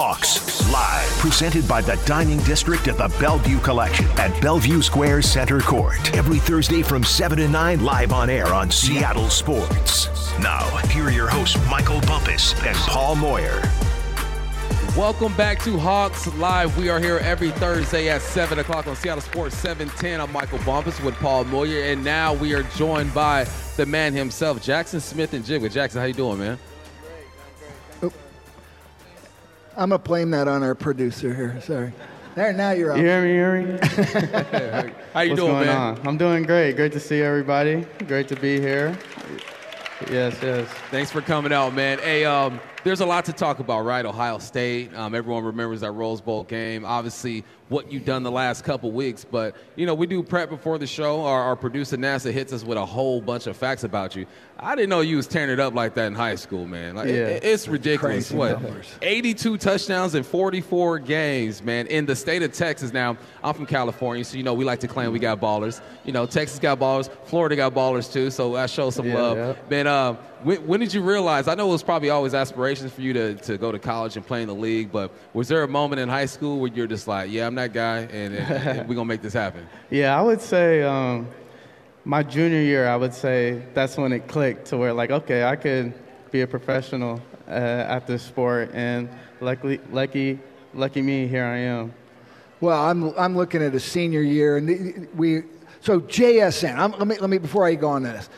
Hawks Live, presented by the Dining District at the Bellevue Collection at Bellevue Square Center Court. Every Thursday from 7 to 9, live on air on Seattle Sports. Now, here are your hosts, Michael Bumpus and Paul Moyer. Welcome back to Hawks Live. We are here every Thursday at 7 o'clock on Seattle Sports 710. I'm Michael Bumpus with Paul Moyer, and now we are joined by the man himself, Jaxon Smith-Njigba. With Jaxon, how you doing, man? I'm gonna blame that on our producer here. Sorry. There, now you're up. You hear me? You hear me? How you What's doing, going man? on? I'm doing great. Great to see everybody. Great to be here. Yes, yes. Thanks for coming out, man. Hey, um, there's a lot to talk about, right? Ohio State. Um, everyone remembers that Rose Bowl game. Obviously, what you've done the last couple weeks. But you know, we do prep before the show. Our, our producer NASA hits us with a whole bunch of facts about you. I didn't know you was tearing it up like that in high school, man. Like, Yeah. it- it's ridiculous. What? numbers. 82 touchdowns in 44 games, man, in the state of Texas. Now, I'm from California, so you know we like to claim we got ballers. You know, Texas got ballers, Florida got ballers too. So I show some Yeah, love. yeah. Man, uh, when, when did you realize? I know it was probably always aspirations for you to, to go to college and play in the league, but was there a moment in high school where you're just like, yeah, I'm that guy, and, and, and we're gonna make this happen? Yeah, I would say um, my junior year, I would say that's when it clicked to where, like, okay, I could be a professional uh, at this sport. And luckily, lucky, lucky me, here I am. Well, I'm I'm looking at a senior year, and we so JSN. I'm, let me let me before I go on to this.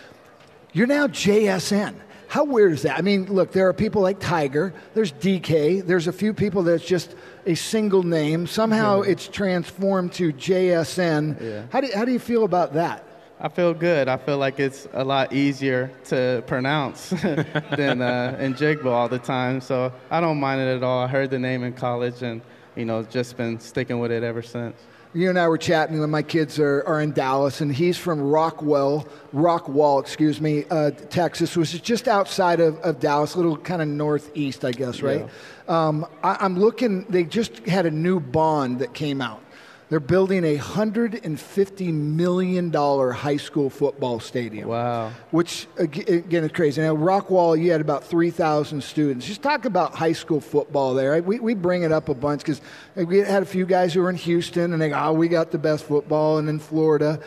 You're now JSN. How weird is that? I mean, look, there are people like Tiger. There's DK. There's a few people that's just a single name. Somehow it's transformed to JSN. Yeah. How do how do you feel about that? I feel good. I feel like it's a lot easier to pronounce than uh, Njigba all the time. So I don't mind it at all. I heard the name in college and, you know, just been sticking with it ever since. You and I were chatting when my kids are, are in Dallas, and he's from Rockwell, Rockwall, excuse me, uh, Texas, which is just outside of, of Dallas, a little kind of northeast, I guess, right? Um, I, I'm looking, they just had a new bond that came out. They're building a $150 million high school football stadium. Wow. Which, again, is crazy. Now, Rockwall, you had about 3,000 students. Just talk about high school football there. right? We, we bring it up a bunch because we had a few guys who were in Houston and they go, oh, we got the best football, and in Florida.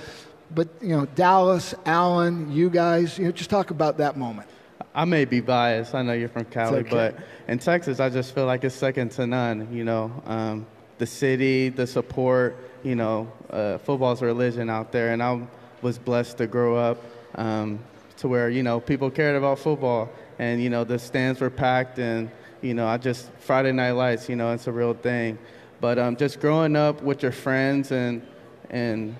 But, you know, Dallas, Allen, you guys, you know, just talk about that moment. I may be biased. I know you're from Cali, okay. but in Texas, I just feel like it's second to none. You know, um, the city, the support. You know, uh, football's a religion out there, and I was blessed to grow up um, to where you know people cared about football, and you know the stands were packed, and you know I just Friday Night Lights. You know, it's a real thing. But um, just growing up with your friends and and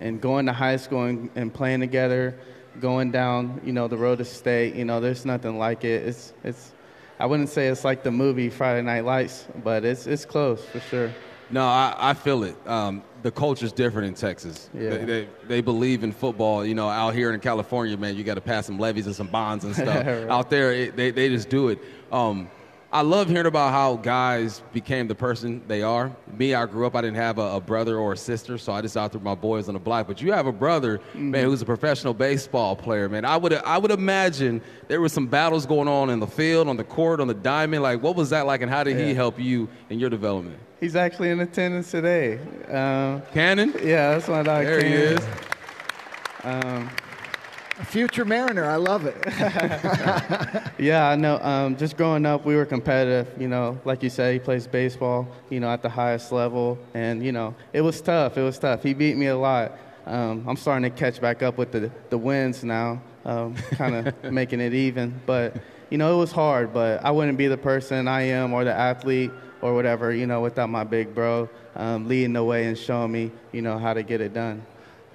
and going to high school and, and playing together, going down, you know, the road to state, you know, there's nothing like it. It's, it's, I wouldn't say it's like the movie Friday Night Lights, but it's, it's close for sure. No, I, I feel it. Um, the culture's different in Texas. Yeah. They, they, they believe in football. You know, out here in California, man, you got to pass some levies and some bonds and stuff. Right. Out there, it, they, they just do it. Um, I love hearing about how guys became the person they are. Me, I grew up, I didn't have a, a brother or a sister, so I just out there my boys on the block. But you have a brother, Mm-hmm. man, who's a professional baseball player, man. I would I would imagine there were some battles going on in the field, on the court, on the diamond. Like, what was that like, and how did he help you in your development? He's actually in attendance today. Um, Cannon? yeah, that's my dog. There he Ken. is. A future Mariner, I love it. Yeah, I know. Um, just growing up, we were competitive. You know, like you said, he plays baseball. You know, at the highest level, and you know, it was tough. It was tough. He beat me a lot. Um, I'm starting to catch back up with the the wins now, um, kind of making it even. But you know, it was hard. But I wouldn't be the person I am or the athlete or whatever. You know, without my big bro um, leading the way and showing me, you know, how to get it done.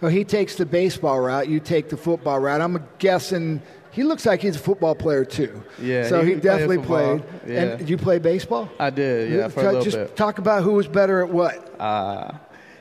So he takes the baseball route, you take the football route. I'm guessing he looks like he's a football player too. Yeah, So he- he, he definitely football. played. Yeah. And did you play baseball? I did, yeah, for a Talk- little just bit. talk about who was better at what. Uh,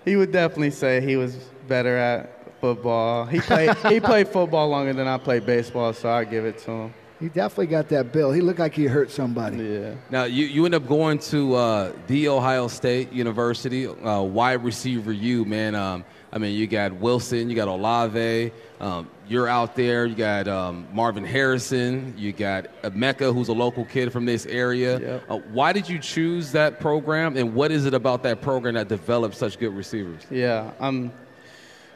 he would definitely say he was better at football. He played he played football longer than I played baseball, so I give it to him. He definitely got that bill. He looked like he hurt somebody. Yeah. Now you, you end up going to uh, the Ohio State University, uh, wide receiver. You man, um, I mean, you got Wilson, you got Olave, um, you're out there. You got um, Marvin Harrison. You got Emeka, who's a local kid from this area. Yep. Uh, why did you choose that program, and what is it about that program that developed such good receivers? Yeah, um,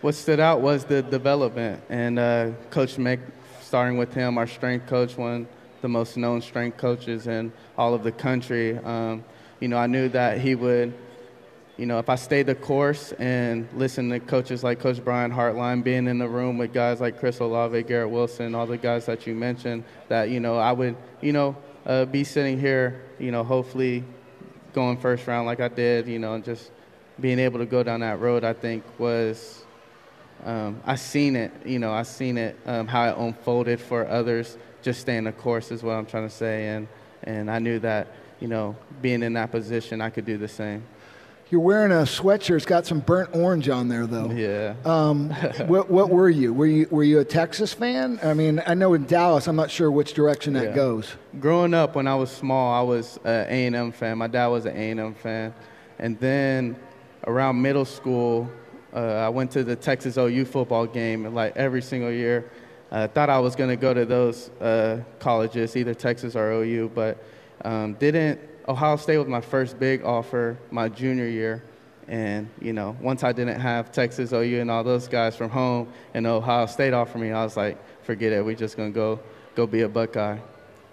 what stood out was the development, and uh, Coach Mick, starting with him, our strength coach, one of the most known strength coaches in all of the country. Um, you know, I knew that he would you know, if I stayed the course and listened to coaches like Coach Brian Hartline, being in the room with guys like Chris Olave, Garrett Wilson, all the guys that you mentioned, that, you know, I would, you know, uh, be sitting here, you know, hopefully going first round like I did, you know, and just being able to go down that road, I think was, um, I seen it, you know, I seen it, um, how it unfolded for others, just staying the course is what I'm trying to say. And, and I knew that, you know, being in that position, I could do the same. You're wearing a sweatshirt. It's got some burnt orange on there, though. Yeah. Um, what, what were you? Were you were you a Texas fan? I mean, I know in Dallas, I'm not sure which direction that Yeah. goes. Growing up, when I was small, I was an A&M fan. My dad was an A&M fan, and then around middle school, uh, I went to the Texas OU football game like every single year. I thought I was going to go to those uh, colleges, either Texas or OU, but um, didn't. Ohio State was my first big offer my junior year, and you know, once I didn't have Texas, OU, and all those guys from home, and Ohio State offered me, I was like, forget it. We're just gonna go go be a Buckeye.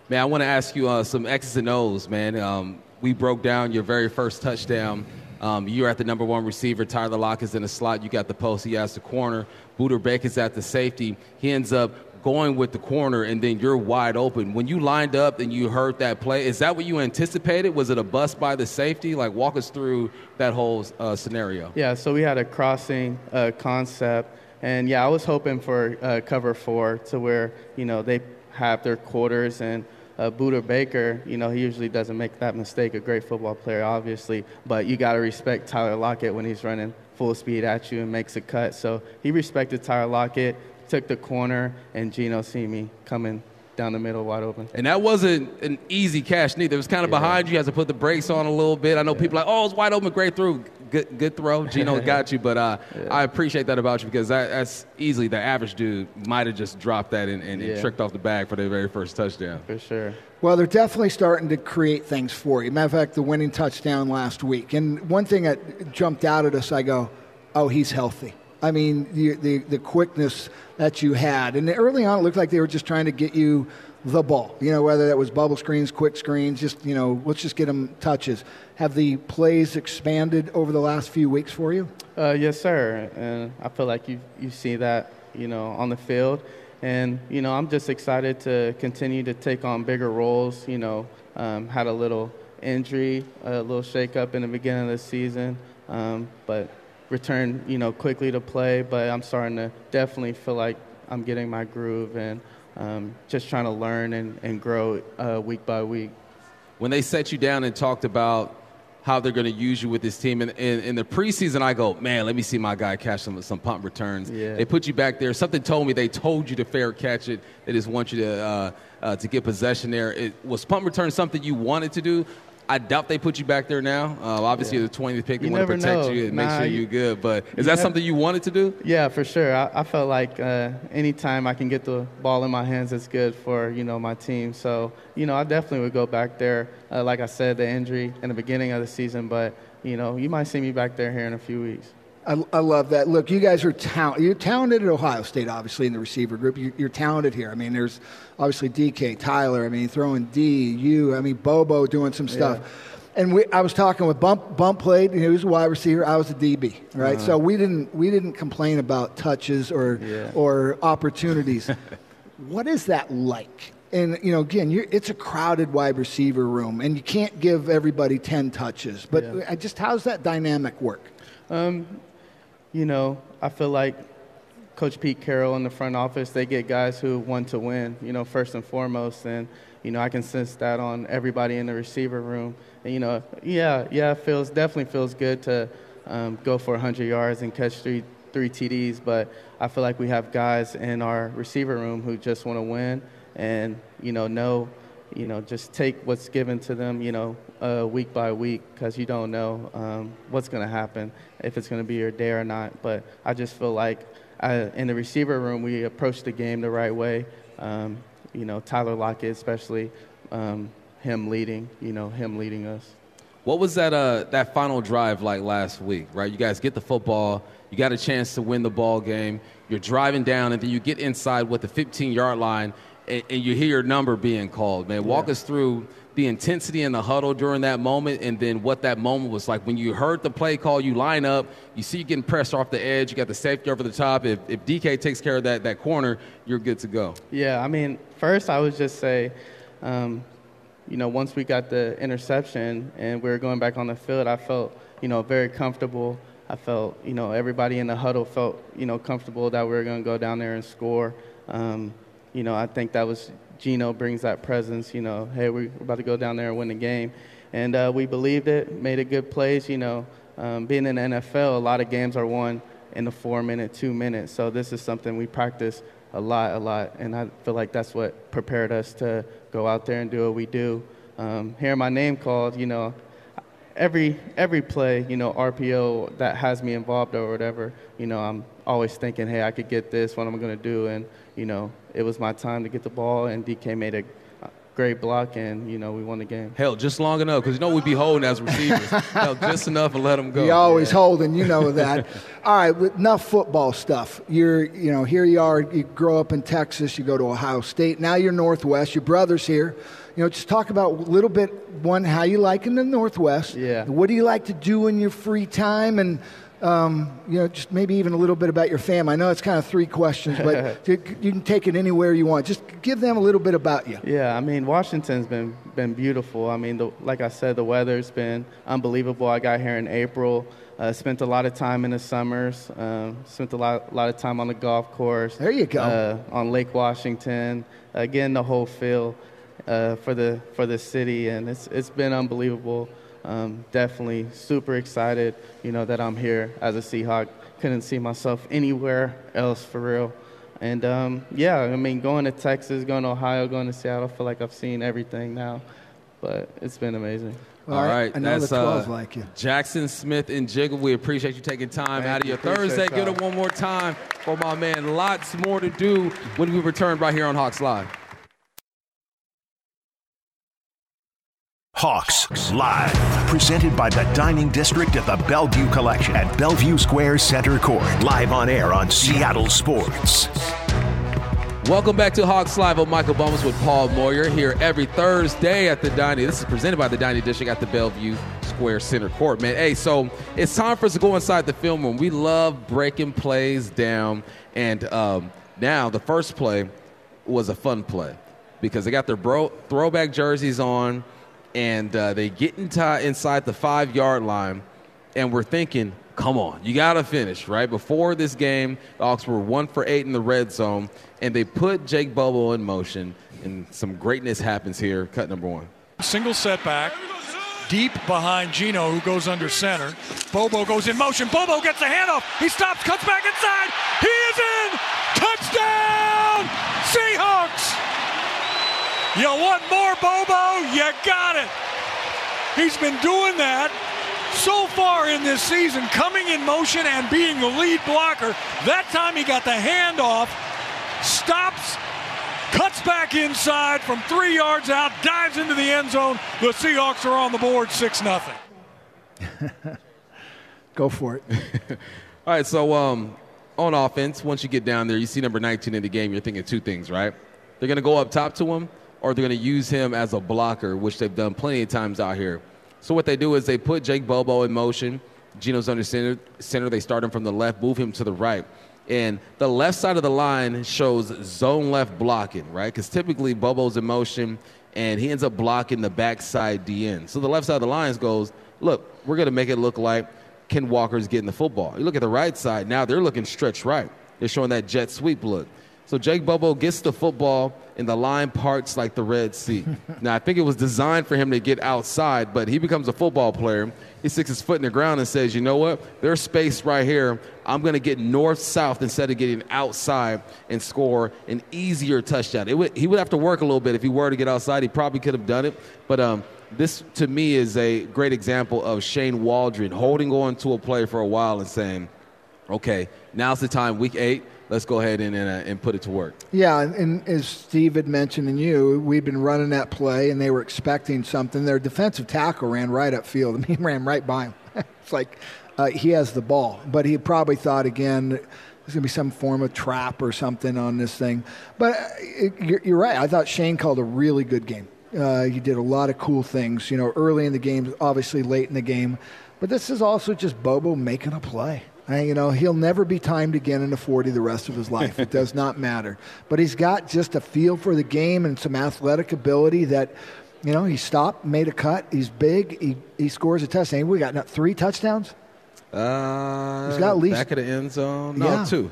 Man, I want to ask you uh, some X's and O's, man. Um, we broke down your very first touchdown. Um, you're at the number one receiver. Tyler Lock is in the slot. You got the post. He has the corner. Budda is at the safety. He ends up going with the corner, and then you're wide open. When you lined up and you heard that play, is that what you anticipated? Was it a bust by the safety? Like, walk us through that whole uh, scenario. Yeah, so we had a crossing uh, concept, and yeah, I was hoping for uh, cover four to where you know they have their quarters and. Uh, Budda Baker, you know, he usually doesn't make that mistake. A great football player, obviously, but you got to respect Tyler Lockett when he's running full speed at you and makes a cut. So he respected Tyler Lockett, took the corner, and Geno see me coming down the middle wide open. And that wasn't an easy catch neither. It was kind of behind you. You had to put the brakes on a little bit. I know people are like, oh, it's wide open, great through. Good, good throw. Geno got you, but uh, I appreciate that about you because that, that's easily the average dude might have just dropped that and, and, and tricked off the bag for their very first touchdown. For sure. Well, they're definitely starting to create things for you. Matter of fact, the winning touchdown last week. And one thing that jumped out at us, I go, oh, he's healthy. I mean, the, the, the quickness that you had. And early on, it looked like they were just trying to get you the ball. You know, whether that was bubble screens, quick screens, just, you know, let's just get them touches. Have the plays expanded over the last few weeks for you? Uh, yes, sir. And I feel like you you see that you know on the field, and you know I'm just excited to continue to take on bigger roles. You know, um, had a little injury, a little shakeup in the beginning of the season, um, but returned you know quickly to play. But I'm starting to definitely feel like I'm getting my groove and um, just trying to learn and, and grow uh, week by week. When they set you down and talked about how they're going to use you with this team, in, in, in the preseason, I go, man, let me see my guy catch some, some punt returns. Yeah. They put you back there. Something told me they told you to fair catch it. They just want you to, uh, uh, to get possession there. It, was punt return something you wanted to do? I doubt they put you back there now. Uh, obviously, Yeah. the 20th pick, they You want to protect know. you and make sure you- you're good. But is that something you wanted to do? Yeah, for sure. I, I felt like uh, anytime I can get the ball in my hands, it's good for you know my team. So you know, I definitely would go back there. Uh, like I said, the injury in the beginning of the season, but you know, you might see me back there here in a few weeks. I, I love that. Look, you guys are talent. You're talented at Ohio State, obviously in the receiver group. You, you're talented here. I mean, there's obviously DK, Tyler. I mean, throwing D, you. I mean, Bobo doing some stuff. And we, I was talking with Bump. Bump played. He was a wide receiver. I was a DB. Right. Uh-huh. So we didn't we didn't complain about touches or Yeah. or opportunities. what is that like? And you know, again, you're, it's a crowded wide receiver room, and you can't give everybody ten touches. But Yeah. Just how's that dynamic work? Um, you know, I feel like Coach Pete Carroll in the front office, they get guys who want to win, you know, first and foremost. And, you know, I can sense that on everybody in the receiver room. And, you know, yeah, yeah, it feels, definitely feels good to um, go for 100 yards and catch three, three TDs. But I feel like we have guys in our receiver room who just want to win and, you know, know you know, just take what's given to them, you know, uh, week by week, because you don't know um, what's going to happen, if it's going to be your day or not. But I just feel like I, uh, in the receiver room, we approached the game the right way. Um, you know, Tyler Lockett, especially, um, him leading, you know, him leading us. What was that uh, that final drive like last week? Right, you guys get the football, you got a chance to win the ball game. You're driving down, and then you get inside with the 15 yard line, and, and you hear your number being called. Man, walk yeah. us through the intensity in the huddle during that moment, and then what that moment was like when you heard the play call. You line up, you see you getting pressed off the edge. You got the safety over the top. If, if DK takes care of that that corner, you're good to go. Yeah, I mean, first I would just say. Um, you know, once we got the interception and we were going back on the field, I felt, you know, very comfortable. I felt, you know, everybody in the huddle felt, you know, comfortable that we were going to go down there and score. Um, you know, I think that was Geno brings that presence. You know, hey, we're about to go down there and win the game, and uh, we believed it, made a good plays. You know, um, being in the NFL, a lot of games are won in the four minute, two minutes. So this is something we practice a lot, a lot, and I feel like that's what prepared us to go out there and do what we do. Um, hearing my name called, you know, every every play, you know, RPO that has me involved or whatever, you know, I'm always thinking, hey, I could get this. What am I going to do? And you know, it was my time to get the ball, and DK made a great block, and you know we won the game. Hell, just long enough because you know we'd be holding as receivers. Hell, just enough and let them go. You're always yeah. holding, you know that. All right, enough football stuff. You're, you know, here you are. You grow up in Texas. You go to Ohio State. Now you're Northwest. Your brother's here. You know, just talk about a little bit one how you like in the Northwest. Yeah. What do you like to do in your free time and um, you know, just maybe even a little bit about your family. I know it's kind of three questions, but you can take it anywhere you want. Just give them a little bit about you. Yeah, I mean, Washington's been been beautiful. I mean, the, like I said, the weather's been unbelievable. I got here in April. Uh, spent a lot of time in the summers. Uh, spent a lot, a lot of time on the golf course. There you go. Uh, on Lake Washington. Again, the whole feel uh, for the for the city, and it's it's been unbelievable. Um, definitely super excited, you know, that I'm here as a Seahawk. Couldn't see myself anywhere else for real. And um, yeah, I mean, going to Texas, going to Ohio, going to Seattle, I feel like I've seen everything now. But it's been amazing. Well, All right, I know that's the 12 uh, like you. Jaxon Smith-Njigba. We appreciate you taking time Thank out of your Thursday. Give it one more time for my man. Lots more to do when we return right here on Hawks Live. Hawks Live, presented by the Dining District at the Bellevue Collection at Bellevue Square Center Court. Live on air on Seattle Sports. Welcome back to Hawks Live. I'm Michael Bumpus with Paul Moyer here every Thursday at the Dining. This is presented by the Dining District at the Bellevue Square Center Court. Man, hey, so it's time for us to go inside the film room. We love breaking plays down, and um, now the first play was a fun play because they got their bro- throwback jerseys on and uh, they get into, inside the five yard line, and we're thinking, come on, you got to finish, right? Before this game, the Hawks were one for eight in the red zone, and they put Jake Bobo in motion, and some greatness happens here. Cut number one. Single setback. Deep behind Geno, who goes under center. Bobo goes in motion. Bobo gets the handoff. He stops, cuts back inside. He is in. Touchdown, Seahawks! You want more, Bobo? You got it. He's been doing that so far in this season, coming in motion and being the lead blocker. That time he got the handoff, stops, cuts back inside from three yards out, dives into the end zone. The Seahawks are on the board 6 0. Go for it. All right, so um, on offense, once you get down there, you see number 19 in the game, you're thinking two things, right? They're going to go up top to him or they're going to use him as a blocker, which they've done plenty of times out here. So what they do is they put Jake Bobo in motion. Geno's under center, center. They start him from the left, move him to the right. And the left side of the line shows zone left blocking, right? Because typically Bobo's in motion and he ends up blocking the backside DN. So the left side of the lines goes, look, we're going to make it look like Ken Walker's getting the football. You look at the right side, now they're looking stretch right. They're showing that jet sweep look. So Jake Bobo gets the football and the line parts like the Red Sea. now I think it was designed for him to get outside, but he becomes a football player. He sticks his foot in the ground and says, "You know what? There's space right here. I'm going to get north south instead of getting outside and score an easier touchdown." Would, he would have to work a little bit if he were to get outside. He probably could have done it, but um, this to me is a great example of Shane Waldron holding on to a play for a while and saying, "Okay, now's the time. Week eight." Let's go ahead and, and, uh, and, put it to work. Yeah, and as Steve had mentioned and you, we've been running that play and they were expecting something. Their defensive tackle ran right up field. I mean, he ran right by him. it's like uh, he has the ball, but he probably thought again there's going to be some form of trap or something on this thing. But uh, you're, you're, right. I thought Shane called a really good game. Uh, he did a lot of cool things, you know, early in the game, obviously late in the game. But this is also just Bobo making a play. Uh, you know, he'll never be timed again in a 40 the rest of his life. it does not matter. But he's got just a feel for the game and some athletic ability that, you know, he stopped, made a cut. He's big. He, he scores a touchdown. We got three touchdowns? Uh, he's got at least back of the end zone. No, yeah. two.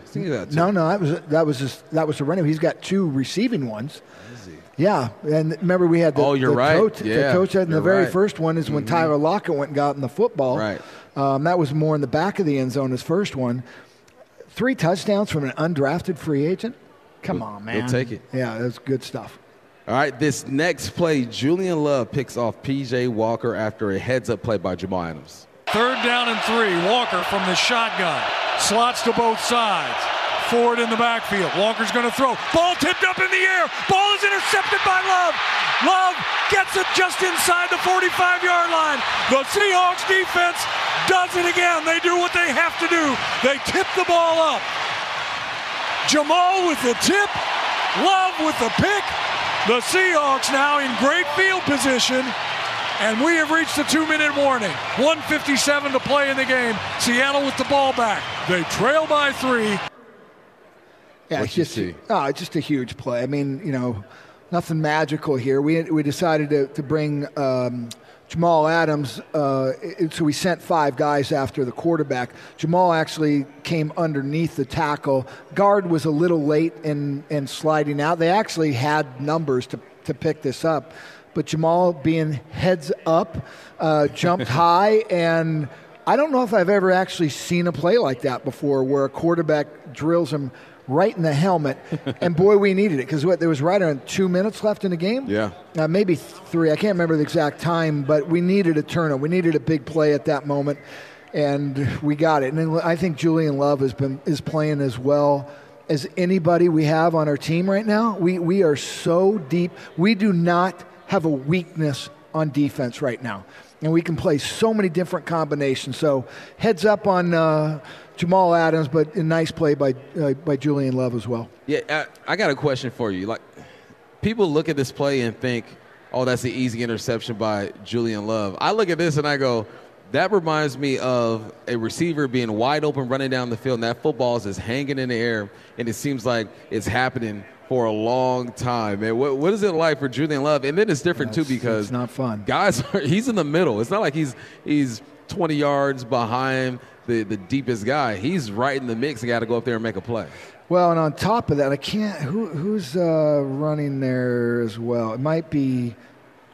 two. No, no, that was that was just, that was the running. He's got two receiving ones. Yeah, and remember we had the, oh, you're the right. coach. Yeah, the coach had in the very right. first one is when mm-hmm. Tyler Lockett went and got in the football. Right. Um, that was more in the back of the end zone, his first one. Three touchdowns from an undrafted free agent? Come we'll, on, man. We'll take it. Yeah, that's good stuff. All right, this next play, Julian Love picks off P.J. Walker after a heads up play by Jamal Adams. Third down and three. Walker from the shotgun. Slots to both sides. Ford in the backfield. Walker's going to throw. Ball tipped up in the air. Ball is intercepted by Love. Love gets it just inside the 45 yard line. The Seahawks defense does it again. They do what they have to do. They tip the ball up. Jamal with the tip. Love with the pick. The Seahawks now in great field position. And we have reached the two minute warning. 157 to play in the game. Seattle with the ball back. They trail by three. Yeah, it's just, oh, it's just a huge play. I mean, you know, nothing magical here. We, we decided to, to bring um, Jamal Adams, uh, so we sent five guys after the quarterback. Jamal actually came underneath the tackle. Guard was a little late in, in sliding out. They actually had numbers to, to pick this up. But Jamal, being heads up, uh, jumped high and I don't know if I've ever actually seen a play like that before where a quarterback drills him right in the helmet. and boy, we needed it because what there was right around two minutes left in the game. Yeah, uh, maybe three. I can't remember the exact time, but we needed a turnover. We needed a big play at that moment, and we got it. And I think Julian Love has been is playing as well as anybody we have on our team right now. We we are so deep. We do not have a weakness on defense right now. And we can play so many different combinations. So, heads up on uh, Jamal Adams, but a nice play by uh, by Julian Love as well. Yeah, I, I, got a question for you. Like, people look at this play and think, "Oh, that's the easy interception by Julian Love." I look at this and I go, "That reminds me of a receiver being wide open, running down the field, and that football is just hanging in the air, and it seems like it's happening." For a long time, man. What, what is it like for Julian Love? And then it's different yeah, too because it's not fun. Guys, are, he's in the middle. It's not like he's he's 20 yards behind the, the deepest guy. He's right in the mix and got to go up there and make a play. Well, and on top of that, I can't. Who, who's uh, running there as well? It might be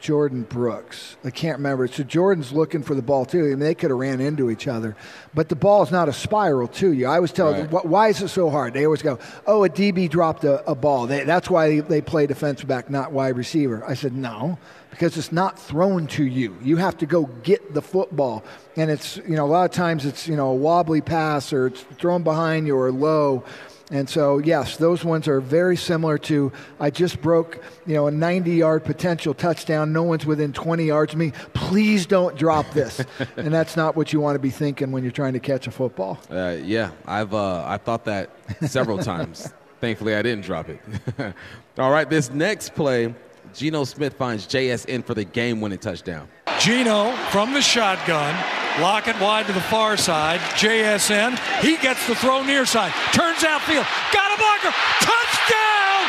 Jordyn Brooks. I can't remember. So Jordan's looking for the ball too. I mean, they could have ran into each other, but the ball is not a spiral to you. I was telling right. why is it so hard? They always go, "Oh, a DB dropped a, a ball." They, that's why they, they play defensive back, not wide receiver. I said no because it's not thrown to you. You have to go get the football. And it's, you know, a lot of times it's, you know, a wobbly pass or it's thrown behind you or low. And so, yes, those ones are very similar to I just broke, you know, a 90 yard potential touchdown. No one's within 20 yards of me. Please don't drop this. and that's not what you want to be thinking when you're trying to catch a football. Uh, yeah, I've uh, I thought that several times. Thankfully, I didn't drop it. All right, this next play Geno Smith finds JSN for the game winning touchdown. Geno from the shotgun. Lockett wide to the far side. JSN. He gets the throw near side. Turns outfield. Got a blocker. Touchdown!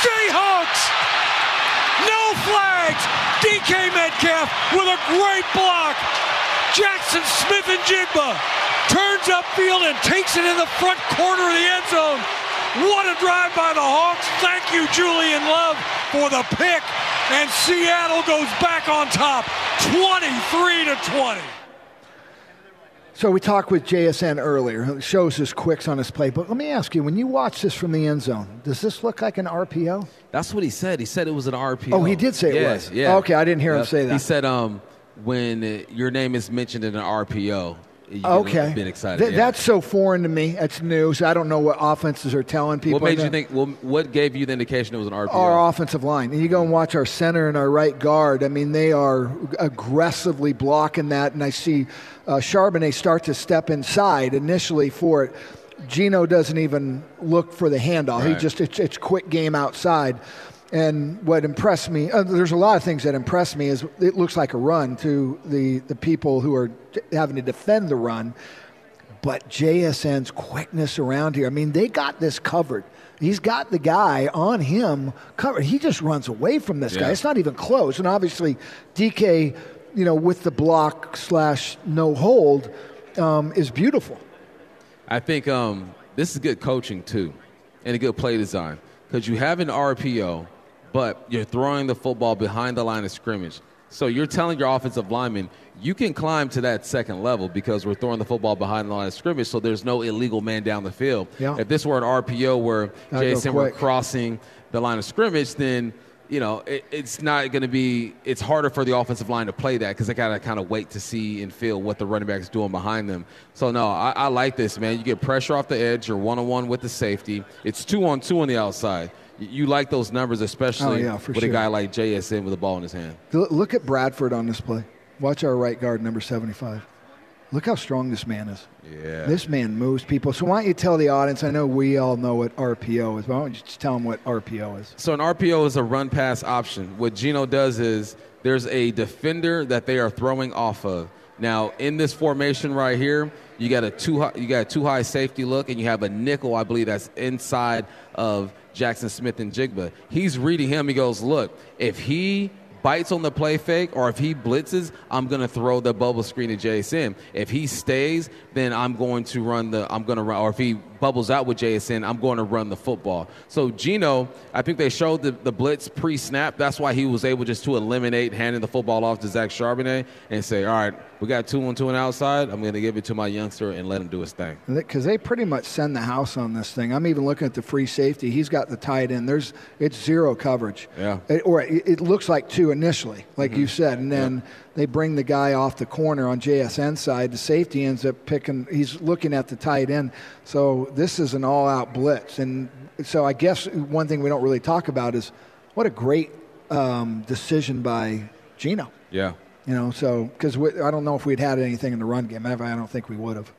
Seahawks! No flags. DK Metcalf with a great block. Jaxon Smith-Njigba turns upfield and takes it in the front corner of the end zone. What a drive by the Hawks. Thank you, Julian Love, for the pick. And Seattle goes back on top 23 to 20. So we talked with JSN earlier. It shows his quicks on his play. But let me ask you, when you watch this from the end zone, does this look like an RPO? That's what he said. He said it was an RPO. Oh, he did say it was. Yeah. Okay, I didn't hear him say that. He said um, when uh, your name is mentioned in an RPO, you Okay. been excited. Th- yeah. That's so foreign to me. That's news. I don't know what offenses are telling people. what made you think? Well, what gave you the indication it was an RPO? Our offensive line. And you go and watch our center and our right guard. I mean, they are aggressively blocking that. And I see uh, Charbonnet start to step inside initially for it. Geno doesn't even look for the handoff. He just it's, it's quick game outside. And what impressed me, uh, there's a lot of things that impressed me, is it looks like a run to the, the people who are having to defend the run but JSN's quickness around here. I mean, they got this covered. He's got the guy on him covered. He just runs away from this guy. It's not even close. And obviously, DK, you know, with the block slash no hold, um, is beautiful. I think um, this is good coaching too, and a good play design because you have an RPO, but you're throwing the football behind the line of scrimmage. So you're telling your offensive lineman you can climb to that second level because we're throwing the football behind the line of scrimmage. So there's no illegal man down the field. Yeah. If this were an RPO where go Jason were crossing the line of scrimmage, then you know it, it's not going to be. It's harder for the offensive line to play that because they got to kind of wait to see and feel what the running back is doing behind them. So no, I, I like this man. You get pressure off the edge. You're one on one with the safety. It's two on two on the outside. You, like those numbers, especially Oh, yeah, with a guy like JSN with the ball in his hand. Look at Bradford on this play. Watch our right guard, number 75. Look how strong this man is. Yeah. This man moves people. So why don't you tell the audience? I know we all know what RPO is, but why don't you just tell them what RPO is? So an RPO is a run pass option. What Geno does is there's a defender that they are throwing off of. Now in this formation right here, you got a two high, you got a two high safety look, and you have a nickel, I believe that's inside of Jaxon Smith-Njigba. He's reading him. He goes, look, if he bites on the play fake or if he blitzes, I'm going to throw the bubble screen to JSN. If he stays, then I'm going to run the I'm going to run or if he bubbles out with JSN, I'm going to run the football. So Geno, I think they showed the, the blitz pre-snap. That's why he was able just to eliminate handing the football off to Zach Charbonnet and say, "All right, we got two on two on outside. I'm going to give it to my youngster and let him do his thing." because they pretty much send the house on this thing. I'm even looking at the free safety. He's got the tight end. There's it's zero coverage. Yeah. It- or it, it looks like two initially, like mm-hmm. you said, and then they bring the guy off the corner on JSN side. The safety ends up picking. He's looking at the tight end. So this is an all-out blitz, and so I guess one thing we don't really talk about is what a great um, decision by Geno. Yeah. You know, so because I don't know if we'd had anything in the run game. I don't think we would have.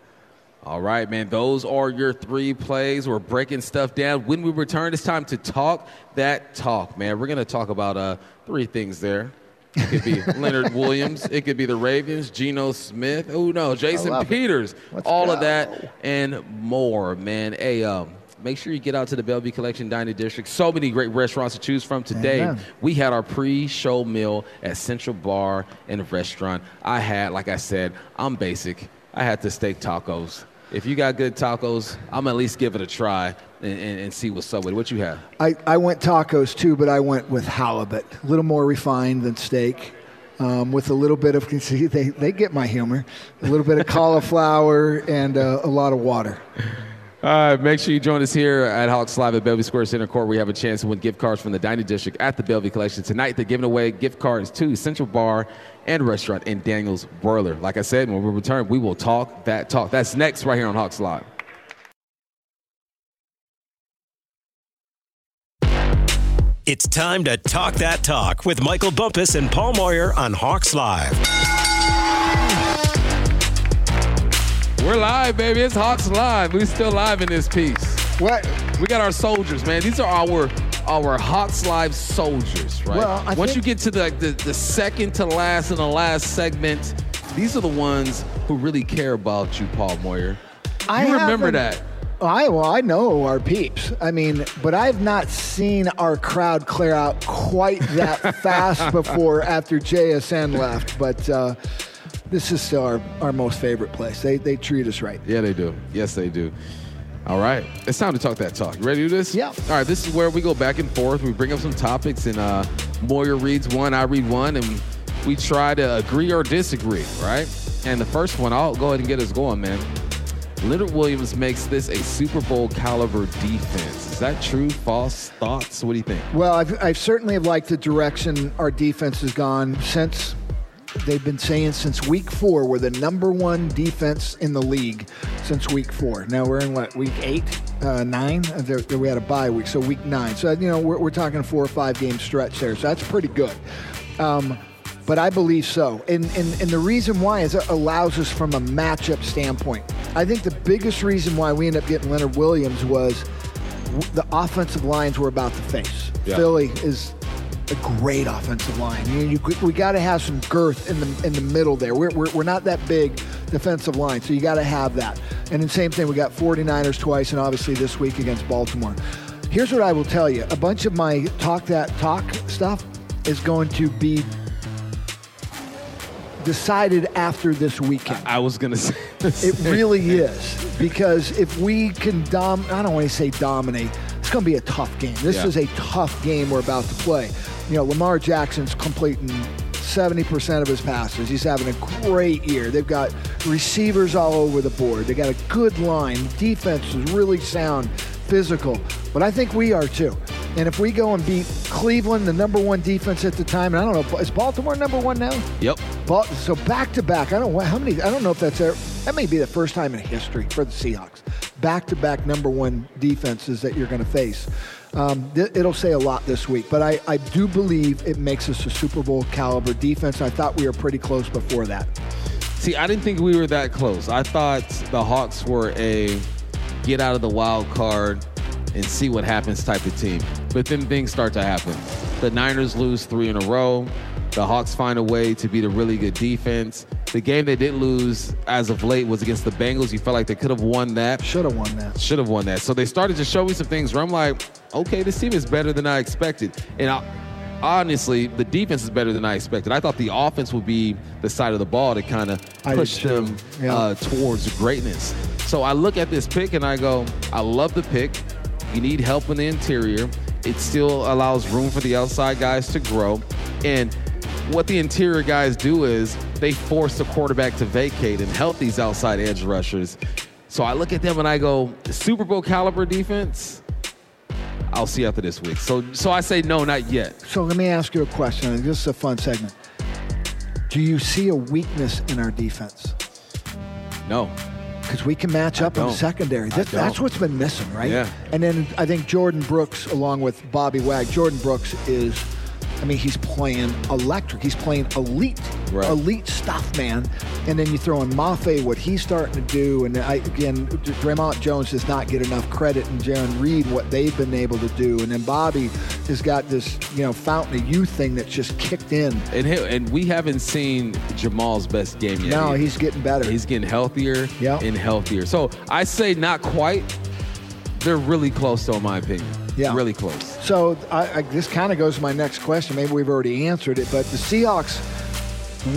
All right, man. Those are your three plays. We're breaking stuff down. When we return, it's time to talk that talk, man. We're going to talk about uh, three things there. It could be Leonard Williams. It could be the Ravens, Geno Smith. Oh, no, Jason. Peters. All of that and more, man. Hey, um, make sure you get out to the Bellevue Collection Dining District. So many great restaurants to choose from today. Amen. We had our pre-show meal at Central Bar and Restaurant. I had, like I said, I'm basic. I had the steak tacos. If you got good tacos, I'm at least give it a try and, and, and see what's up with it. What you have? I, I went tacos too, but I went with halibut, a little more refined than steak, um, with a little bit of see they they get my humor, a little bit of cauliflower and uh, a lot of water. All right, make sure you join us here at Hawks Live at Bellevue Square Center Court. We have a chance to win gift cards from the Dining District at the Bellevue Collection. Tonight, they're giving away gift cards to Central Bar and Restaurant and Daniel's Broiler. Like I said, when we return, we will talk that talk. That's next right here on Hawks Live. It's time to talk that talk with Michael Bumpus and Paul Moyer on Hawks Live. We're live, baby. It's Hawks Live. We're still live in this piece. What? We got our soldiers, man. These are our our Hawks Live soldiers, right? Well, I Once think- you get to the, the the second to last and the last segment, these are the ones who really care about you, Paul Moyer. I remember that? I well, I know our peeps. I mean, but I've not seen our crowd clear out quite that fast before after JSN left. But uh, this is still our, our most favorite place. They they treat us right. Yeah, they do. Yes, they do. All right, it's time to talk that talk. You ready to do this? Yeah. All right, this is where we go back and forth. We bring up some topics, and uh, Moyer reads one, I read one, and we try to agree or disagree, right? And the first one, I'll go ahead and get us going, man. Leonard Williams makes this a Super Bowl caliber defense. Is that true? False thoughts? What do you think? Well, I've, I've certainly liked the direction our defense has gone since they've been saying since week four we're the number one defense in the league since week four. Now we're in what week eight, uh, nine. Uh, there, there we had a bye week, so week nine. So you know we're, we're talking four or five game stretch there. So that's pretty good. Um, but I believe so. And, and, and the reason why is it allows us from a matchup standpoint. I think the biggest reason why we ended up getting Leonard Williams was w- the offensive lines we're about to face. Yeah. Philly is a great offensive line. You, you, we got to have some girth in the in the middle there. We're, we're, we're not that big defensive line, so you got to have that. And the same thing, we got 49ers twice, and obviously this week against Baltimore. Here's what I will tell you: a bunch of my talk that talk stuff is going to be decided after this weekend. I was gonna say. It really thing. is because if we can dom, I don't want to say dominate. It's going to be a tough game. This Yeah. is a tough game we're about to play. You know, Lamar Jackson's completing 70% of his passes. He's having a great year. They've got receivers all over the board. They got a good line. Defense is really sound, physical. But I think we are too. And if we go and beat Cleveland, the number one defense at the time, and I don't know, is Baltimore number one now? Yep. So back to back, I don't know how many. I don't know if that's that may be the first time in history for the Seahawks. Back to back number one defenses that you're going to face. Um, th- it'll say a lot this week, but I, I do believe it makes us a Super Bowl caliber defense. I thought we were pretty close before that. See, I didn't think we were that close. I thought the Hawks were a get out of the wild card and see what happens type of team. But then things start to happen. The Niners lose three in a row. The Hawks find a way to beat a really good defense. The game they did lose as of late was against the Bengals. You felt like they could have won that. Should have won that. Should have won that. So they started to show me some things where I'm like, okay, this team is better than I expected. And I, honestly, the defense is better than I expected. I thought the offense would be the side of the ball to kind of push them Yeah. uh, towards greatness. So I look at this pick and I go, I love the pick. You need help in the interior. It still allows room for the outside guys to grow. And what the interior guys do is they force the quarterback to vacate and help these outside edge rushers. So I look at them and I go, Super Bowl caliber defense. I'll see after this week. So, so I say no, not yet. So let me ask you a question. This is a fun segment. Do you see a weakness in our defense? No. Because we can match up in the secondary. That, that's what's been missing, right? Yeah. And then I think Jordyn Brooks, along with Bobby Wag, Jordyn Brooks is, I mean, he's playing electric. He's playing elite, Right. elite stuff, man. And then you throw in Mafe, what he's starting to do, and I, again, Dre'Mont Jones does not get enough credit, and Jarran Reed, what they've been able to do, and then Bobby has got this, you know, fountain of youth thing that's just kicked in. And he, and we haven't seen Jamal's best game yet. No, either. he's getting better. He's getting healthier Yeah. and healthier. So I say not quite. They're really close, though, in my opinion. Yeah. Really close. So I, I, this kind of goes to my next question. Maybe we've already answered it, but the Seahawks,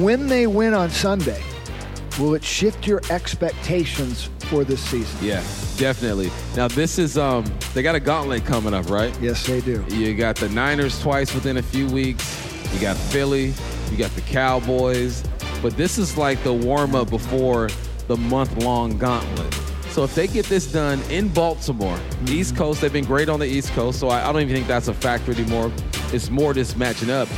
when they win on Sunday, will it shift your expectations for this season? Yeah, definitely. Now this is um they got a gauntlet coming up, right? Yes, they do. You got the Niners twice within a few weeks. You got Philly. You got the Cowboys. But this is like the warm up before the month long gauntlet. So if they get this done in Baltimore, East Coast, they've been great on the East Coast, so I, I don't even think that's a factor anymore. It's more just matching up.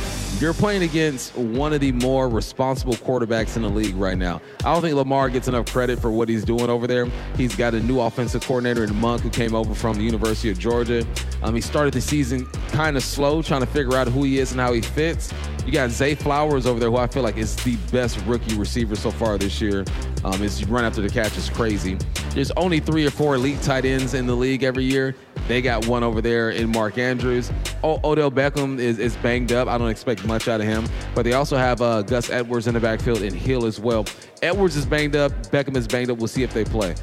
You're playing against one of the more responsible quarterbacks in the league right now. I don't think Lamar gets enough credit for what he's doing over there. He's got a new offensive coordinator in Monk who came over from the University of Georgia. Um, he started the season kind of slow, trying to figure out who he is and how he fits. You got Zay Flowers over there, who I feel like is the best rookie receiver so far this year. Um, his run after the catch is crazy. There's only three or four elite tight ends in the league every year. They got one over there in Mark Andrews. O- Odell Beckham is, is banged up. I don't expect much out of him. But they also have uh, Gus Edwards in the backfield and Hill as well. Edwards is banged up. Beckham is banged up. We'll see if they play.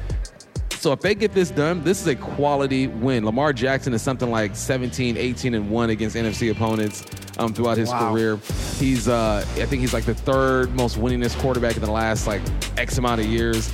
So if they get this done, this is a quality win. Lamar Jackson is something like 17, 18, and 1 against NFC opponents um, throughout his Wow. career. He's, uh, I think he's like the third most winningest quarterback in the last like X amount of years.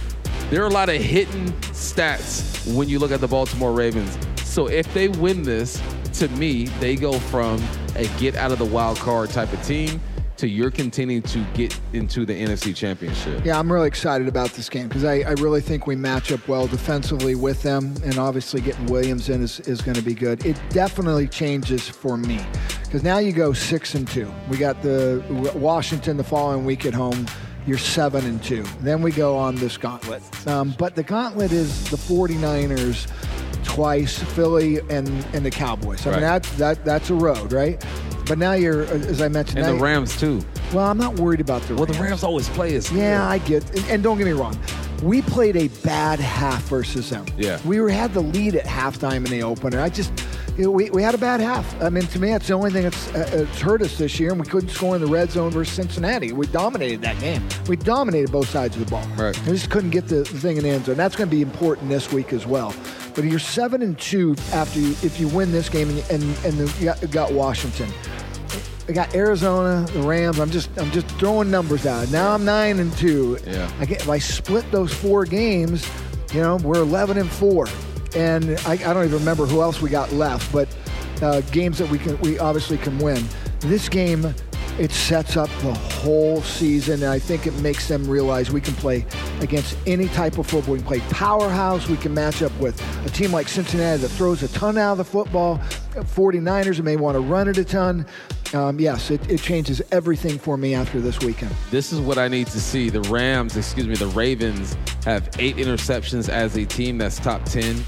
there are a lot of hidden stats when you look at the Baltimore Ravens. So if they win this, to me, they go from a get out of the wild card type of team to you're continuing to get into the NFC Championship. Yeah, I'm really excited about this game because I, I, really think we match up well defensively with them, and obviously getting Williams in is, is going to be good. It definitely changes for me because now you go six and two. We got the Washington the following week at home. You're seven and two. Then we go on this gauntlet, um, but the gauntlet is the 49ers twice, Philly and and the Cowboys. I right. mean that that that's a road, right? But now you're, as I mentioned, and the Rams too. Well, I'm not worried about the. Well, Rams. the Rams always play us. Yeah, I get, and, and don't get me wrong. We played a bad half versus them. Yeah. We were had the lead at halftime in the opener. I just, you know, we, we had a bad half. I mean, to me, that's the only thing that's uh, hurt us this year, and we couldn't score in the red zone versus Cincinnati. We dominated that game. We dominated both sides of the ball. Right. We just couldn't get the, the thing in the end zone. That's going to be important this week as well. But you're seven and two after you, if you win this game and and, and the, you got, got Washington. I got Arizona, the Rams. I'm just I'm just throwing numbers out. Now I'm nine and two. Yeah. I get if I split those four games, you know, we're 11 and four, and I, I don't even remember who else we got left, but uh, games that we can we obviously can win. This game it sets up the whole season, and I think it makes them realize we can play against any type of football. We can play powerhouse. We can match up with a team like Cincinnati that throws a ton out of the football. 49ers may want to run it a ton. Um, yes, it, it changes everything for me after this weekend. This is what I need to see. The Rams, excuse me, the Ravens have eight interceptions as a team that's top 10.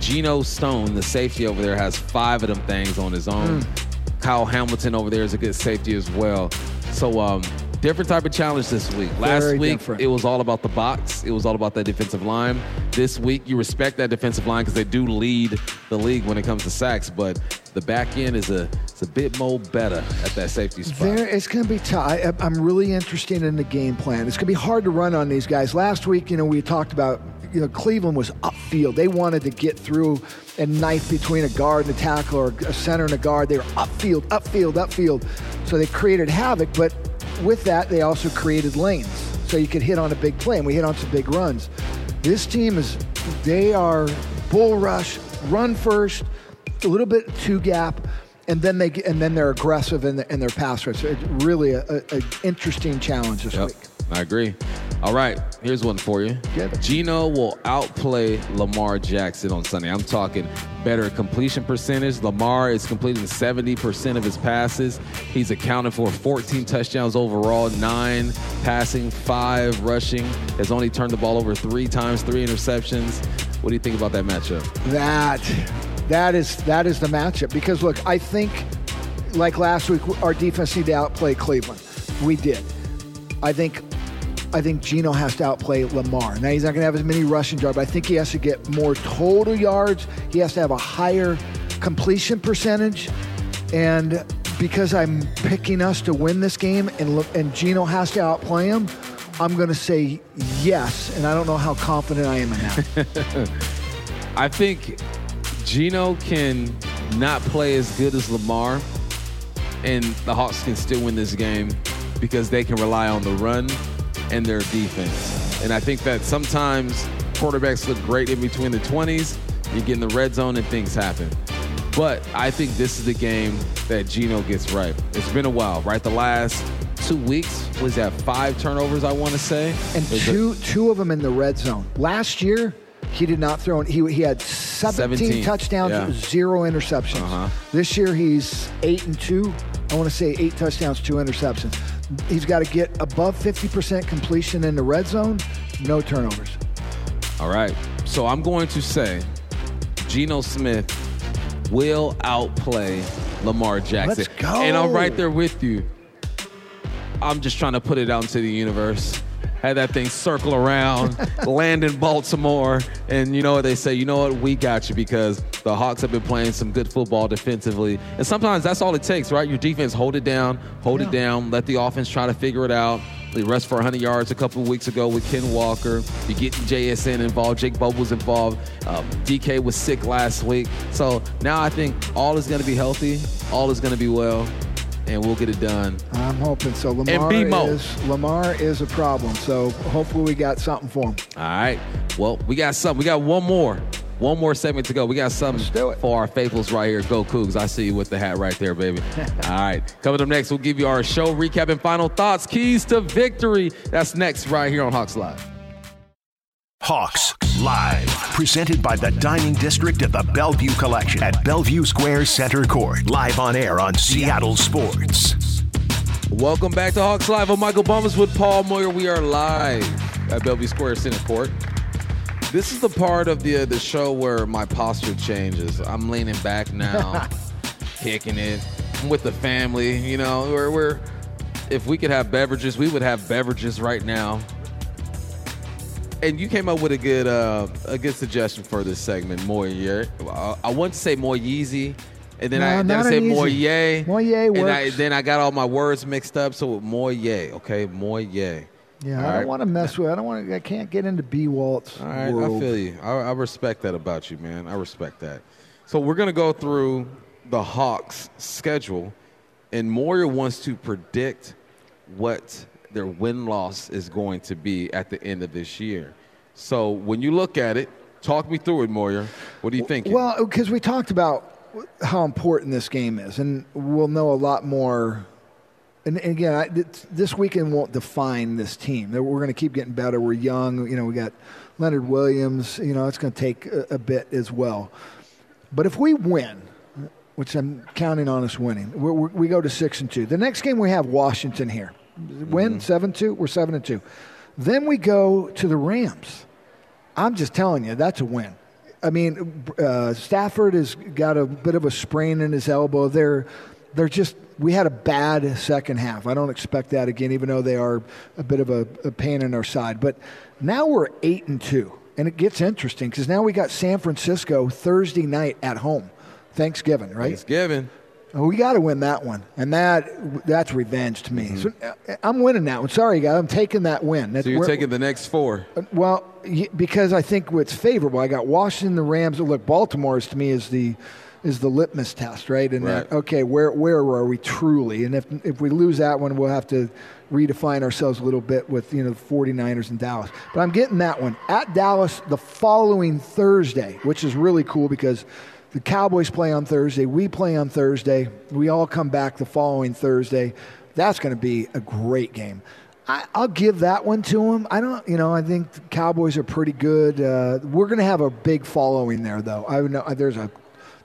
Geno Stone, the safety over there, has five of them things on his own. Mm. Kyle Hamilton over there is a good safety as well. So um, different type of challenge this week. Last Very week different. it was all about the box. It was all about that defensive line. This week you respect that defensive line because they do lead the league when it comes to sacks, but the back end is a it's a bit more better at that safety spot. There, it's going to be tough. I, I'm really interested in the game plan. It's going to be hard to run on these guys. Last week, you know, we talked about you know Cleveland was upfield. They wanted to get through and knife between a guard and a tackle or a center and a guard. They were upfield, upfield, upfield. So they created havoc, but with that, they also created lanes. So you could hit on a big play, and we hit on some big runs. This team is, they are bull rush, run first, a little bit two gap, and then they and then they're aggressive in, the, in their pass rush. So It's really an interesting challenge this yep. week. I agree. All right, here's one for you. Geno will outplay Lamar Jackson on Sunday. I'm talking better completion percentage. Lamar is completing 70% of his passes. He's accounted for 14 touchdowns overall, nine passing, five rushing. Has only turned the ball over three times, three interceptions. What do you think about that matchup? That that is that is the matchup because look, I think like last week, our defense needed to outplay Cleveland. We did. I think I think Geno has to outplay Lamar. Now, he's not going to have as many rushing yards, but I think he has to get more total yards. He has to have a higher completion percentage. And because I'm picking us to win this game and, and Geno has to outplay him, I'm going to say yes. And I don't know how confident I am in that. I think Geno can not play as good as Lamar, and the Hawks can still win this game because they can rely on the run and their defense. And I think that sometimes quarterbacks look great in between the 20s. You get in the red zone and things happen. But I think this is the game that Geno gets right. It's been a while, right? The last two weeks was that five turnovers, I want to say. And two two of them in the red zone. Last year, he did not throw. He he had 17, 17. touchdowns, yeah. zero interceptions. Uh-huh. This year he's eight and two. I want to say eight touchdowns, two interceptions. He's got to get above 50% completion in the red zone, no turnovers. All right. So I'm going to say Geno Smith will outplay Lamar Jackson. Let's go. And I'm right there with you. I'm just trying to put it out into the universe had that thing circle around, land in Baltimore, and you know what they say? You know what? We got you because the Hawks have been playing some good football defensively, and sometimes that's all it takes, right? Your defense hold it down, hold yeah. it down, let the offense try to figure it out. They rushed for 100 yards a couple of weeks ago with Ken Walker. You get JSN involved. Jake was involved. Um, DK was sick last week. So now I think all is going to be healthy. All is going to be well. And we'll get it done. I'm hoping so. Lamar B-Mo. is Lamar is a problem. So hopefully we got something for him. All right. Well, we got something. We got one more. One more segment to go. We got something Let's do for our faithfuls right here. Go Cougs. I see you with the hat right there, baby. All right. Coming up next, we'll give you our show recap and final thoughts. Keys to victory. That's next right here on Hawks Live. Hawks Live, presented by the Dining District of the Bellevue Collection at Bellevue Square Center Court. Live on air on Seattle Sports. Welcome back to Hawks Live. I'm Michael Bumpus with Paul Moyer. We are live at Bellevue Square Center Court. This is the part of the uh, the show where my posture changes. I'm leaning back now, kicking it. I'm with the family. You know, we're, we're if we could have beverages, we would have beverages right now. And you came up with a good uh, a good suggestion for this segment, Moyer. I, I want to say more Yeezy. And then No, I then I said an easy. Moyer. Moyer And I, then I got all my words mixed up. So Moyer, okay, Moyer. Yeah, All I right. don't want to mess with. I don't want. to I can't get into B Walt's All right, world. I feel you. I, I respect that about you, man. I respect that. So we're gonna go through the Hawks' schedule, and Moyer wants to predict what their win loss is going to be at the end of this year. So when you look at it, talk me through it, Moyer. What do you think? Well, because we talked about how important this game is, and we'll know a lot more. And again, I, this- weekend won't define this team. We're going to keep getting better. We're young. You know, we got Leonard Williams. You know, it's going to take a, a bit as well. But if we win, which I'm counting on us winning, we're, we go to six and two. The next game we have Washington here. Win seven two. We're seven and two. Then we go to the Rams. I'm just telling you, that's a win. I mean, uh, Stafford has got a bit of a sprain in his elbow. They're they're just we had a bad second half. I don't expect that again, even though they are a bit of a, a pain in our side. But now we're eight and two, and it gets interesting because now we got San Francisco Thursday night at home, Thanksgiving, right? Thanksgiving. Oh, we got to win that one, and that that's revenge to me. So uh, I'm winning that one. Sorry, guys, I'm taking that win. That's, So you're taking the next four. well, because I think what's favorable, I got Washington, the Rams. Look, Baltimore's to me is the is the litmus test, right? And that, Right. okay, where where are we truly? And if if we lose that one, we'll have to redefine ourselves a little bit with you know the 49ers and Dallas. But I'm getting that one at Dallas the following Thursday, which is really cool because. The Cowboys play on Thursday. We play on Thursday. We all come back the following Thursday. That's going to be a great game. I, I'll give that one to them. I don't, you know, I think the Cowboys are pretty good. Uh, we're going to have a big following there, though. I know there's a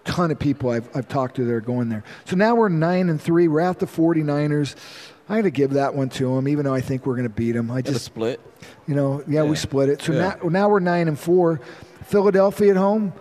ton of people I've, I've talked to that are going there. So now we're nine and three. We're at the 49ers. I'm going to give that one to them, even though I think we're going to beat them. I Just split. you know, yeah, we split it. So Yeah. now, now we're nine and four. Philadelphia at home.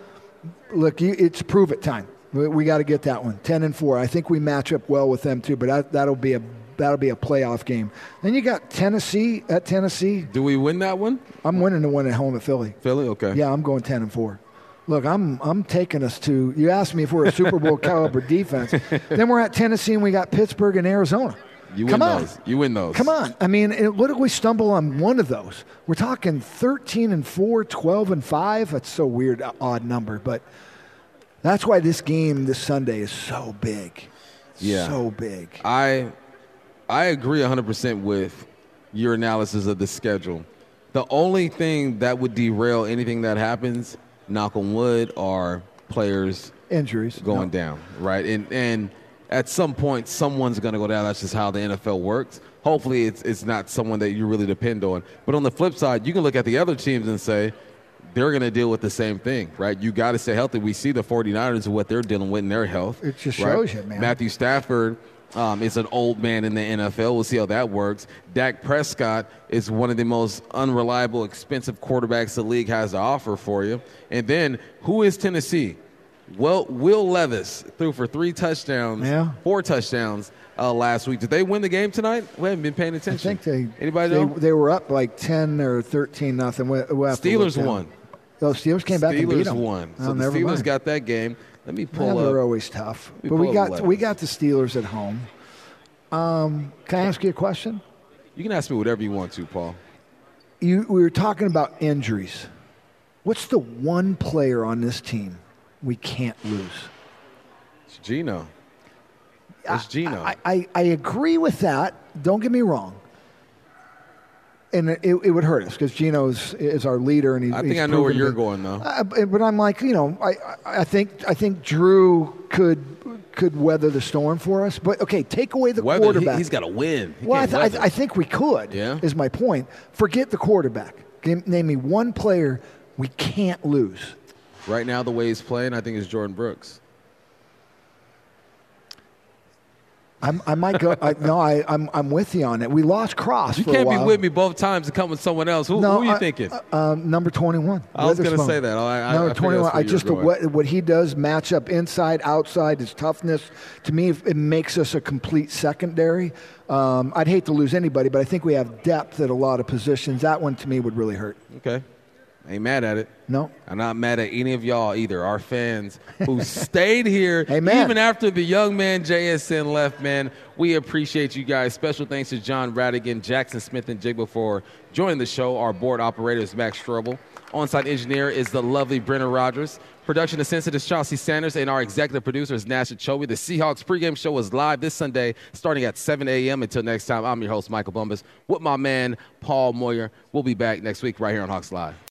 Look, you, it's prove it time. We, we got to get that one. Ten and four. I think we match up well with them too. But that, that'll be a that'll be a playoff game. Then you got Tennessee at Tennessee. Do we win that one? I'm winning the one at home at Philly. Philly? Okay. Yeah, I'm going ten and four. Look, I'm I'm taking us to. You asked me if we're a Super Bowl caliber defense. Then we're at Tennessee and we got Pittsburgh and Arizona. You win Come on. those. You win those. Come on. I mean, it- what if we stumble on one of those? We're talking 13 and 4, 12 and 5. That's so weird, odd number. But that's why this game this Sunday is so big. Yeah. So big. I I agree 100% with your analysis of the schedule. The only thing that would derail anything that happens, knock on wood, are players Injuries. going No. down, right? And and at some point, someone's going to go down. That's just how the NFL works. Hopefully, it's it's not someone that you really depend on. But on the flip side, you can look at the other teams and say they're going to deal with the same thing, right? You got to stay healthy. We see the 49ers and what they're dealing with in their health. It just right? shows you, man. Matthew Stafford um, is an old man in the NFL. We'll see how that works. Dak Prescott is one of the most unreliable, expensive quarterbacks the league has to offer for you. And then who is Tennessee? Well, Will Levis threw for three touchdowns, Yeah. four touchdowns uh, last week. Did they win the game tonight? We haven't been paying I attention. think they Anybody they, know? they were up like 10 or 13 nothing. We, we'll have to look Steelers won. Oh, Steelers came back and beat Steelers them. won. Oh, So the never Steelers mind. got that game. Let me Yeah, pull they're always tough. But we got up we got the Steelers at home. Um, can I ask you a question? You can ask me whatever you want to, Paul. You, we were talking about injuries. What's the one player on this team we can't lose? It's Geno. It's Geno. I, I, I agree with that. Don't get me wrong. And it, it would hurt us because Geno is, is our leader, and he's. I think he's I know where you're to- going, though. Uh, but but I'm like, you know, I, I I think I think Drew could could weather the storm for us. But okay, take away the quarterback. he, quarterback. has got to win. He well, I, th- I, weather. I think we could. Yeah. Is my point. Forget the quarterback. Give, name me one player we can't lose. Right now the way he's playing, I think is Jordyn Brooks. I'm, I might go. I, no, I, I'm I'm with you on it. We lost Cross. You for can't be while. with me both times and come with someone else. Who, No, who are you I- thinking? uh, um, number 21. I was gonna say that. I- I- I number figured 21. I just what what he does match up inside, outside, his toughness. To me, it makes us a complete secondary. Um, I'd hate to lose anybody, but I think we have depth at a lot of positions. That one to me would really hurt. okay. Ain't mad at it. No. I'm not mad at any of y'all either. Our fans who stayed here Amen. even after the young man JSN left, man. We appreciate you guys. Special thanks to John Radigan, Jaxon Smith-Njigba for joining the show. Our board operator is Max Strobel. On-site engineer is the lovely Brenner Rogers. Production assistant is Chelsea Sanders, and our executive producer is Nash Chobe. The Seahawks pregame show is live this Sunday, starting at 7 a.m. Until next time, I'm your host, Michael Bumpus, with my man, Paul Moyer. We'll be back next week right here on Hawks Live.